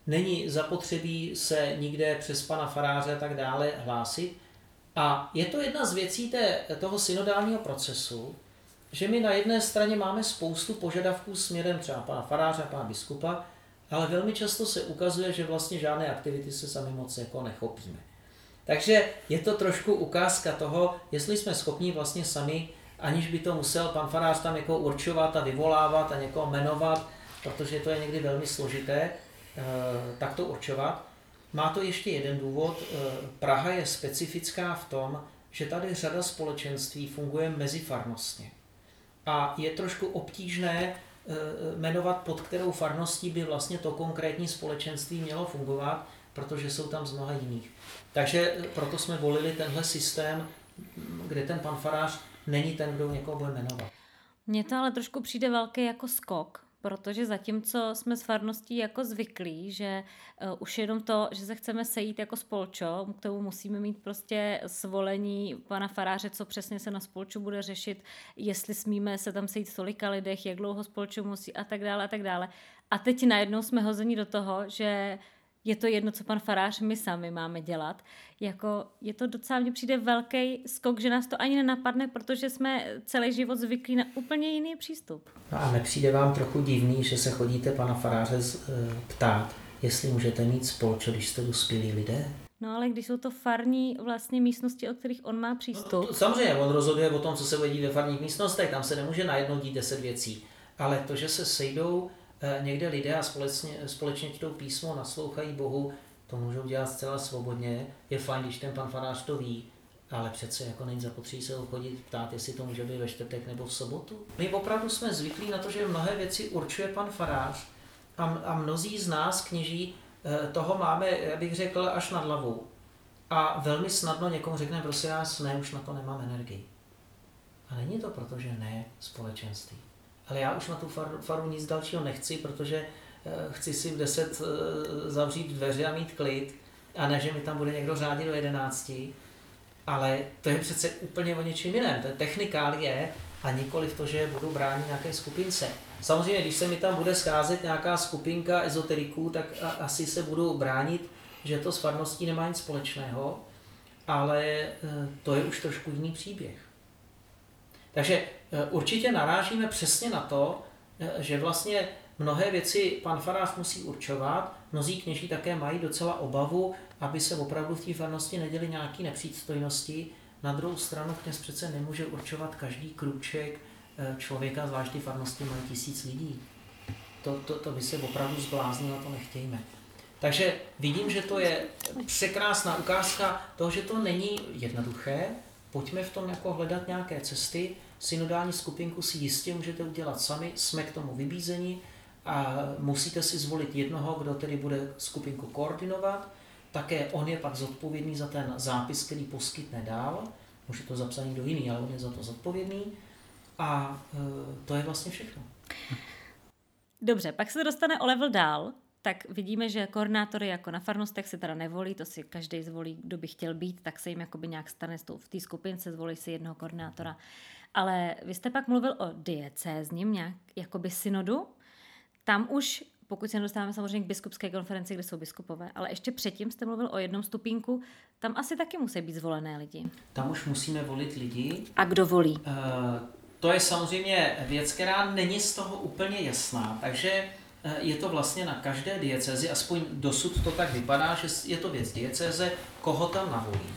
D: není zapotřebí se nikde přes pana faráře a tak dále hlásit. A je to jedna z věcí té, toho synodálního procesu, že my na jedné straně máme spoustu požadavků směrem třeba pana faráře a pana biskupa, ale velmi často se ukazuje, že vlastně žádné aktivity se sami moc jako nechopíme. Takže je to trošku ukázka toho, jestli jsme schopni vlastně sami, aniž by to musel pan farář tam jako určovat a vyvolávat a někoho jmenovat, protože to je někdy velmi složité, takto určovat. Má to ještě jeden důvod. Eh, Praha je specifická v tom, že tady řada společenství funguje mezifarnostně. A je trošku obtížné eh, jmenovat, pod kterou farností by vlastně to konkrétní společenství mělo fungovat, protože jsou tam z mnoha jiných. Takže proto jsme volili tenhle systém, kde ten pan farář není ten, kdo někoho bude jmenovat.
C: Mně to ale trošku přijde velký jako skok, protože zatímco jsme s farností jako zvyklí, že uh, už jenom to, že se chceme sejít jako spolčo, k tomu musíme mít prostě svolení pana faráře, co přesně se na spolču bude řešit, jestli smíme se tam sejít v tolika lidech, jak dlouho spolčo musí a tak dále a tak dále. A teď najednou jsme hozeni do toho, že je to jedno, co pan farář my sami máme dělat. Jako je to docela, mně přijde velký skok, že nás to ani nenapadne, protože jsme celý život zvyklí na úplně jiný přístup.
D: No a nepřijde vám trochu divný, že se chodíte pana faráře eh, ptát, jestli můžete mít spolčo, když jste dospělí lidé?
C: No ale když jsou to farní vlastně místnosti, o kterých on má přístup. No,
D: to, samozřejmě, on rozhoduje o tom, co se bude dít ve farních místnostech, tam se nemůže najednou dít deset věcí. Ale to, že se sejdou někde lidé a společně, společně čtou písmo, naslouchají Bohu, to můžou dělat zcela svobodně. Je fajn, když ten pan farář to ví, ale přece jako není zapotřebí se chodit ptát, jestli to může být ve čtvrtek nebo v sobotu. My opravdu jsme zvyklí na to, že mnohé věci určuje pan farář a, a mnozí z nás, kněží, eh, toho máme, já bych řekl, až nad hlavou. A velmi snadno někomu řekne, prosím vás, ne, už na to nemám energii. A není to proto, že ne společenství. Ale já už na tu faru, faru nic dalšího nechci, protože eh, chci si v 10 eh, zavřít dveře a mít klid a ne, že mi tam bude někdo řádit do 11. Ale to je přece úplně o něčem jiném. To je technikálie a nikoli to, že budu bránit nějaké skupince. Samozřejmě, když se mi tam bude scházet nějaká skupinka ezoteriků, tak asi se budu bránit, že to s farností nemá nic společného, ale e, to je už trošku jiný příběh. Takže e, určitě narážíme přesně na to, e, že vlastně mnohé věci pan farář musí určovat, mnozí kněží také mají docela obavu, aby se opravdu v té farnosti neděli nějaké nepřístojnosti. Na druhou stranu kněz přece nemůže určovat každý krůček člověka, zvlášť ty farnosti mají tisíc lidí. To, to, to by se opravdu zbláznilo, to nechtějme. Takže vidím, že to je překrásná ukázka toho, že to není jednoduché. Pojďme v tom jako hledat nějaké cesty. Synodální skupinku si jistě můžete udělat sami, jsme k tomu vybízeni a musíte si zvolit jednoho, kdo tedy bude skupinku koordinovat. Také on je pak zodpovědný za ten zápis, který poskytne dál. Může to zapsat někdo jiný, ale on je za to zodpovědný. A e, to je vlastně všechno.
C: Dobře, pak se dostane o level dál tak vidíme, že koordinátory jako na farnostech se teda nevolí, to si každý zvolí, kdo by chtěl být, tak se jim jakoby nějak stane v té skupince, zvolí si jednoho koordinátora. Ale vy jste pak mluvil o diecézním nějak, jakoby synodu. Tam už, pokud se nedostáváme samozřejmě k biskupské konferenci, kde jsou biskupové, ale ještě předtím jste mluvil o jednom stupínku, tam asi taky musí být zvolené lidi.
D: Tam už musíme volit lidi.
C: A kdo volí? Uh,
D: to je samozřejmě věc, která není z toho úplně jasná, takže je to vlastně na každé diecezi, aspoň dosud to tak vypadá, že je to věc dieceze, koho tam navolí.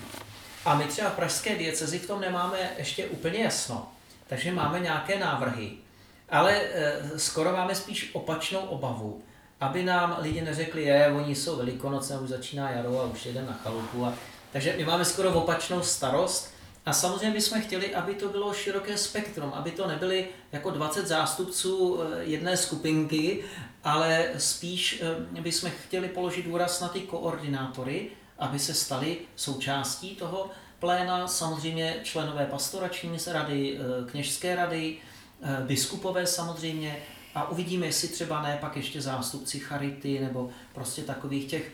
D: A my třeba v pražské diecezi v tom nemáme ještě úplně jasno, takže máme nějaké návrhy, ale eh, skoro máme spíš opačnou obavu, aby nám lidi neřekli, je, oni jsou velikonoce, už začíná jaro a už jeden na chalupu. A, takže my máme skoro opačnou starost, a samozřejmě bychom chtěli, aby to bylo široké spektrum, aby to nebyly jako 20 zástupců eh, jedné skupinky, ale spíš eh, bychom chtěli položit důraz na ty koordinátory, aby se stali součástí toho pléna, samozřejmě členové pastorační rady, eh, kněžské rady, biskupové samozřejmě, a uvidíme, jestli třeba ne pak ještě zástupci charity nebo prostě takových těch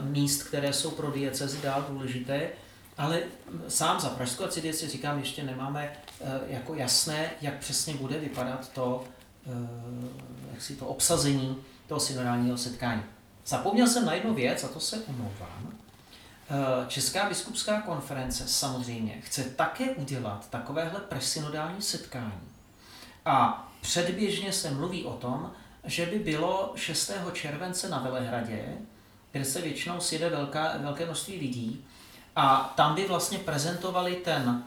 D: míst, které jsou pro diecezi dál důležité, ale sám za Pražskou arcidieci říkám, ještě nemáme eh, jako jasné, jak přesně bude vypadat to, eh, jak si to obsazení toho synodálního setkání. Zapomněl jsem na jednu věc, a to se omlouvám. Eh, Česká biskupská konference samozřejmě chce také udělat takovéhle presynodální setkání. A předběžně se mluví o tom, že by bylo 6. července na Velehradě, kde se většinou sjede velká, velké množství lidí, a tam by vlastně prezentovali ten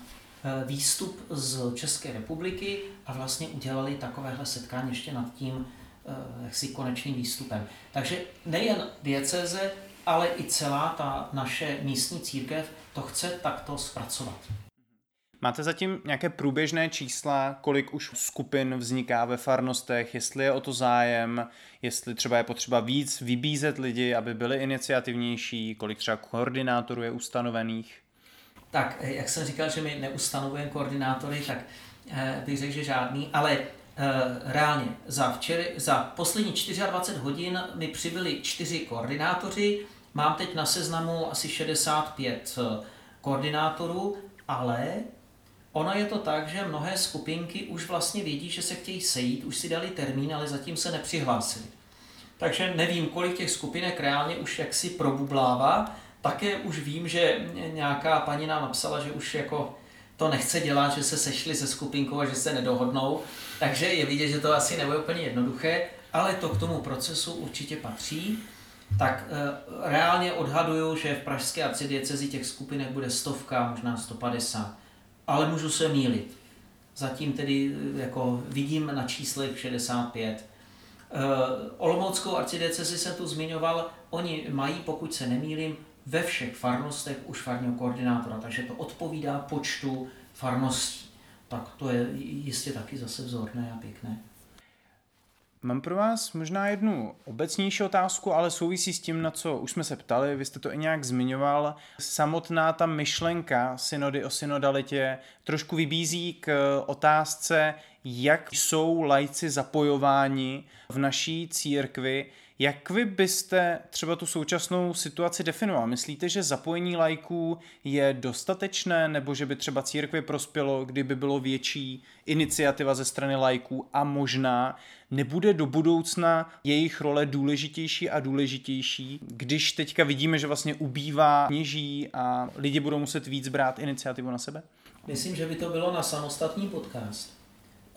D: výstup z České republiky a vlastně udělali takovéhle setkání ještě nad tím eh, jaksi konečným výstupem. Takže nejen dieceze, ale i celá ta naše místní církev to chce takto zpracovat.
B: Máte zatím nějaké průběžné čísla, kolik už skupin vzniká ve farnostech, jestli je o to zájem, jestli třeba je potřeba víc vybízet lidi, aby byli iniciativnější, kolik třeba koordinátorů je ustanovených?
D: Tak, jak jsem říkal, že my neustanovujeme koordinátory, tak eh, bych řekl, že žádný, ale eh, reálně za, včer, za poslední 24 hodin mi přibyli čtyři koordinátoři, mám teď na seznamu asi 65 eh, koordinátorů, ale Ono je to tak, že mnohé skupinky už vlastně vědí, že se chtějí sejít, už si dali termín, ale zatím se nepřihlásili. Takže nevím, kolik těch skupinek reálně už jaksi probublává. Také už vím, že nějaká paní nám napsala, že už jako to nechce dělat, že se sešli se skupinkou a že se nedohodnou. Takže je vidět, že to asi nebude úplně jednoduché, ale to k tomu procesu určitě patří. Tak e, reálně odhaduju, že v pražské arcidiecezi těch skupinek bude stovka, možná 150 ale můžu se mýlit. Zatím tedy jako vidím na číslech 65. Eh, Olomouckou arcidiecezi se tu zmiňoval, oni mají, pokud se nemýlím, ve všech farnostech už farního koordinátora, takže to odpovídá počtu farností. Tak to je jistě taky zase vzorné a pěkné.
B: Mám pro vás možná jednu obecnější otázku, ale souvisí s tím, na co už jsme se ptali, vy jste to i nějak zmiňoval. Samotná ta myšlenka synody o synodalitě trošku vybízí k otázce, jak jsou lajci zapojováni v naší církvi, jak vy byste třeba tu současnou situaci definoval? Myslíte, že zapojení lajků je dostatečné, nebo že by třeba církvi prospělo, kdyby bylo větší iniciativa ze strany lajků a možná nebude do budoucna jejich role důležitější a důležitější, když teďka vidíme, že vlastně ubývá kněží a lidi budou muset víc brát iniciativu na sebe?
D: Myslím, že by to bylo na samostatný podcast.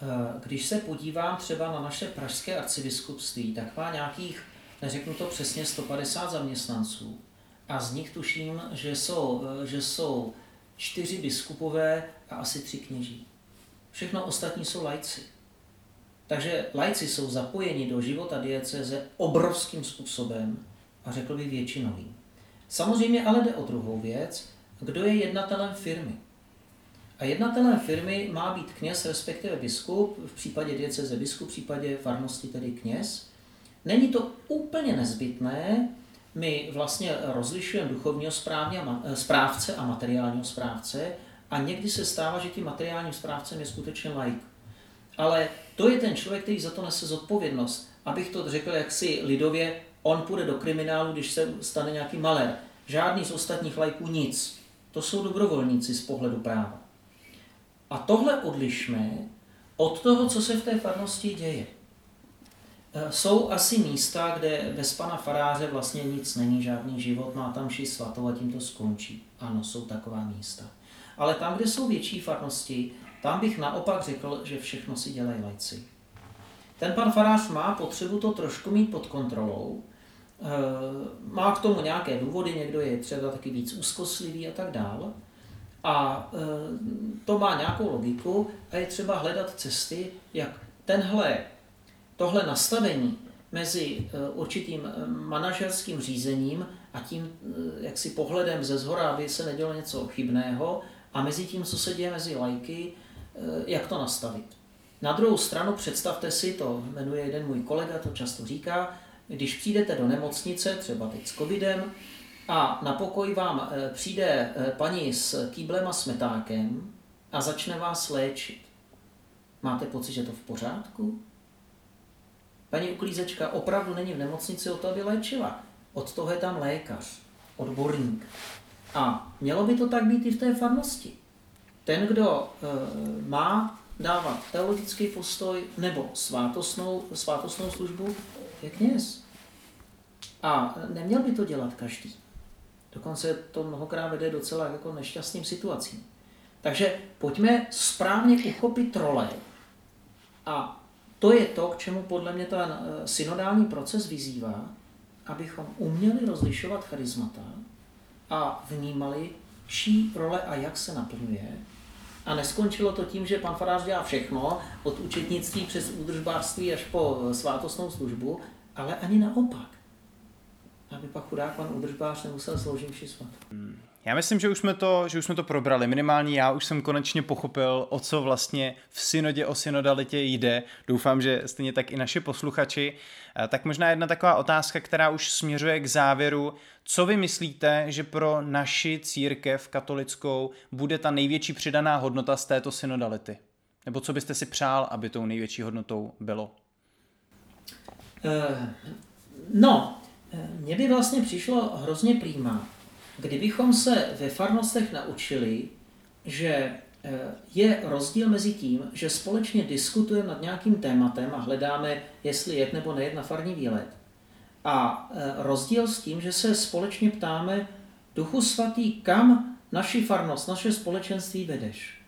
D: Eh, když se podívám třeba na naše pražské arcibiskupství, tak má nějakých neřeknu to přesně, 150 zaměstnanců a z nich tuším, že jsou, eh, že jsou čtyři biskupové a asi tři kněží. Všechno ostatní jsou lajci. Takže lajci jsou zapojeni do života dieceze obrovským způsobem a řekl bych většinovým. Samozřejmě ale jde o druhou věc, kdo je jednatelem firmy. A jednatelem firmy má být kněz, respektive biskup, v případě dieceze biskup, v případě farnosti tedy kněz. Není to úplně nezbytné, my vlastně rozlišujeme duchovního eh, správce a materiálního správce a někdy se stává, že tím materiálním správcem je skutečně laik. Ale to je ten člověk, který za to nese zodpovědnost. Abych to řekl jaksi lidově, on půjde do kriminálu, když se stane nějaký maler. Žádný z ostatních lajků nic. To jsou dobrovolníci z pohledu práva. A tohle odlišme od toho, co se v té farnosti děje. Eh, jsou asi místa, kde bez pana faráře vlastně nic není, žádný život, má tam ši svatou a tím to skončí. Ano, jsou taková místa. Ale tam, kde jsou větší farnosti, tam bych naopak řekl, že všechno si dělají lajci. Ten pan farář má potřebu to trošku mít pod kontrolou, eh, má k tomu nějaké důvody, někdo je třeba taky víc úzkoslivý a tak dál. A eh, to má nějakou logiku a je třeba hledat cesty, jak tenhle tohle nastavení mezi eh, určitým eh, manažerským řízením a tím eh, jaksi pohledem ze zhora, aby se nedělo něco chybného, a mezi tím, co se děje mezi lajky, jak to nastavit. Na druhou stranu představte si, to jmenuje jeden můj kolega, to často říká, když přijdete do nemocnice, třeba teď s covidem, a na pokoj vám přijde paní s kýblem a smetákem a začne vás léčit. Máte pocit, že to v pořádku? Paní uklízečka opravdu není v nemocnici o to, aby léčila. Od toho je tam lékař, odborník. A mělo by to tak být i v té farnosti. Ten, kdo e, má dávat teologický postoj nebo svátostnou, svátostnou službu, je kněz. A neměl by to dělat každý. Dokonce to mnohokrát vede docela jako nešťastným situacím. Takže pojďme správně uchopit role a to je to, k čemu podle mě ten eh, synodální proces vyzývá, abychom uměli rozlišovat charizmata a vnímali, čí role a jak se naplňuje. A neskončilo to tím, že pan farář dělá všechno, od účetnictví přes údržbářství až po eh, svátostnou službu, ale ani naopak. Aby pak chudák pan údržbář nemusel sloužit vši svatou. Hmm.
B: Já myslím, že už, jsme to, že už jsme to probrali. Minimálně já už jsem konečně pochopil, o co vlastně v synodě o synodalitě jde. Doufám, že stejně tak i naši posluchači. Eh, tak možná jedna taková otázka, která už směřuje k závěru. Co vy myslíte, že pro naši církev katolickou bude ta největší přidaná hodnota z této synodality? Nebo co byste si přál, aby tou největší hodnotou bylo?
D: Uh, no, eh, mně by vlastně přišlo hrozně prýma, Kdybychom se ve farnostech naučili, že eh, je rozdíl mezi tím, že společně diskutujeme nad nějakým tématem a hledáme, jestli jet nebo nejet na farní výlet. A eh, rozdíl s tím, že se společně ptáme, Duchu Svatý, kam naši farnost, naše společenství vedeš?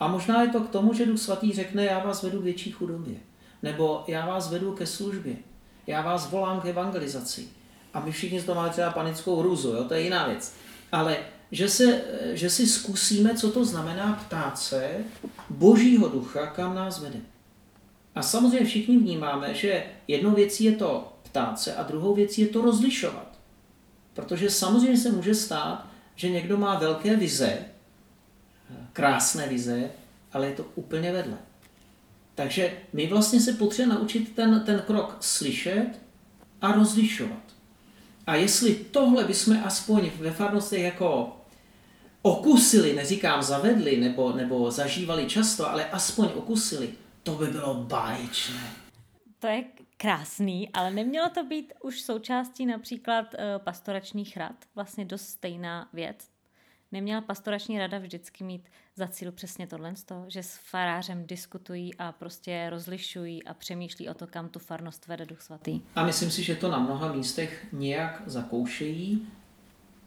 D: A možná je to k tomu, že Duch Svatý řekne, já vás vedu k větší chudobě. Nebo já vás vedu ke službě. Já vás volám k evangelizaci a my všichni z toho máme třeba panickou hrůzu, jo? to je jiná věc. Ale že, se, že si zkusíme, co to znamená ptát se božího ducha, kam nás vede. A samozřejmě všichni vnímáme, že jednou věcí je to ptát se a druhou věcí je to rozlišovat. Protože samozřejmě se může stát, že někdo má velké vize, krásné vize, ale je to úplně vedle. Takže my vlastně se potřebujeme naučit ten, ten krok slyšet a rozlišovat. A jestli tohle bychom aspoň ve farnostech jako okusili, neříkám zavedli nebo, nebo zažívali často, ale aspoň okusili, to by bylo báječné.
C: To je krásný, ale nemělo to být už součástí například uh, pastoračních rad, vlastně dost stejná věc. Neměla pastorační rada vždycky mít za cíl přesně tohle, že s farářem diskutují a prostě rozlišují a přemýšlí o to, kam tu farnost vede Duch Svatý.
D: A myslím si, že to na mnoha místech nějak zakoušejí.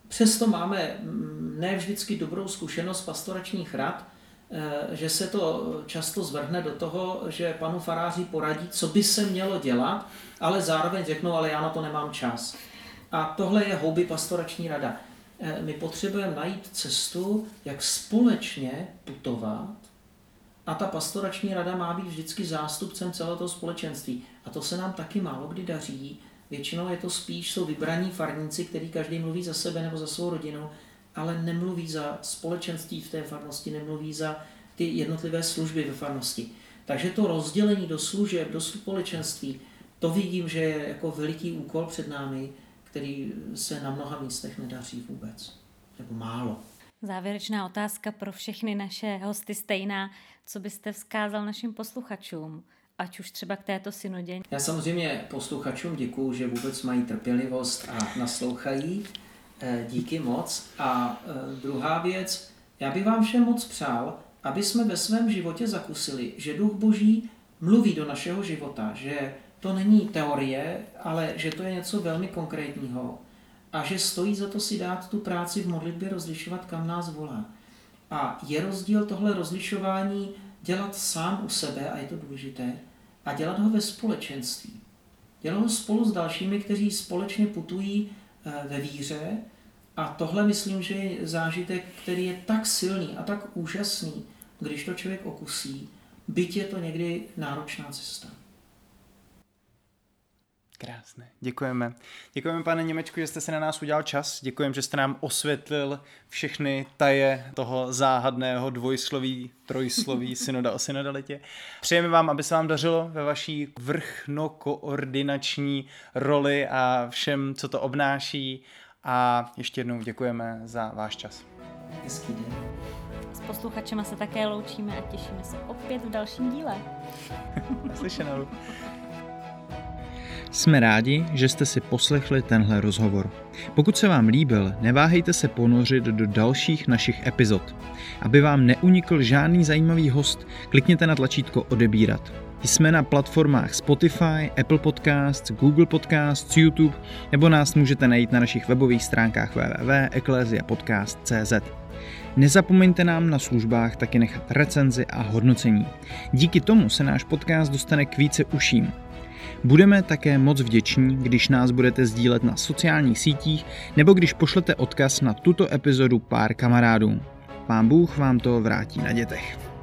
D: Přesto máme mm, ne vždycky dobrou zkušenost pastoračních rad, eh, že se to často zvrhne do toho, že panu faráři poradí, co by se mělo dělat, ale zároveň řeknou, ale já na to nemám čas. A tohle je houby pastorační rada. Eh, my potřebujeme najít cestu, jak společně putovat a ta pastorační rada má být vždycky zástupcem celého toho společenství. A to se nám taky málo kdy daří. Většinou je to spíš, jsou vybraní farníci, který každý mluví za sebe nebo za svou rodinu, ale nemluví za společenství v té farnosti, nemluví za ty jednotlivé služby ve farnosti. Takže to rozdělení do služeb, do společenství, to vidím, že je jako veliký úkol před námi, který se na mnoha místech nedaří vůbec, nebo málo.
C: Závěrečná otázka pro všechny naše hosty stejná. Co byste vzkázal našim posluchačům, ať už třeba k této synodě?
D: Já samozřejmě posluchačům děkuju, že vůbec mají trpělivost a naslouchají. Eh, díky moc. A eh, druhá věc, já bych vám všem moc přál, aby jsme ve svém životě zakusili, že Duch Boží mluví do našeho života, že to není teorie, ale že to je něco velmi konkrétního a že stojí za to si dát tu práci v modlitbě rozlišovat, kam nás volá. A je rozdíl tohle rozlišování dělat sám u sebe, a je to důležité, a dělat ho ve společenství. Dělat ho spolu s dalšími, kteří společně putují eh, ve víře. A tohle myslím, že je zážitek, který je tak silný a tak úžasný, když to člověk okusí, byť je to někdy náročná cesta.
B: Krásné. Děkujeme. Děkujeme, pane Němečku, že jste se na nás udělal čas. Děkujeme, že jste nám osvětlil všechny taje toho záhadného dvojsloví, trojsloví synoda o synodalitě. Přejeme vám, aby se vám dařilo ve vaší vrchnokoordinační roli a všem, co to obnáší. A ještě jednou děkujeme za váš čas.
D: Hezký den.
C: S posluchačema se také loučíme a těšíme se opět v dalším díle.
B: Naslyšenou.
E: Jsme rádi, že jste si poslechli tenhle rozhovor. Pokud se vám líbil, neváhejte se ponořit do dalších našich epizod. Aby vám neunikl žádný zajímavý host, klikněte na tlačítko odebírat. Jsme na platformách Spotify, Apple Podcasts, Google Podcasts, YouTube nebo nás můžete najít na našich webových stránkách www.ecclesiapodcast.cz. Nezapomeňte nám na službách taky nechat recenzi a hodnocení. Díky tomu se náš podcast dostane k více uším Budeme také moc vděční, když nás budete sdílet na sociálních sítích nebo když pošlete odkaz na tuto epizodu pár kamarádům. Pán Bůh vám to vrátí na dětech.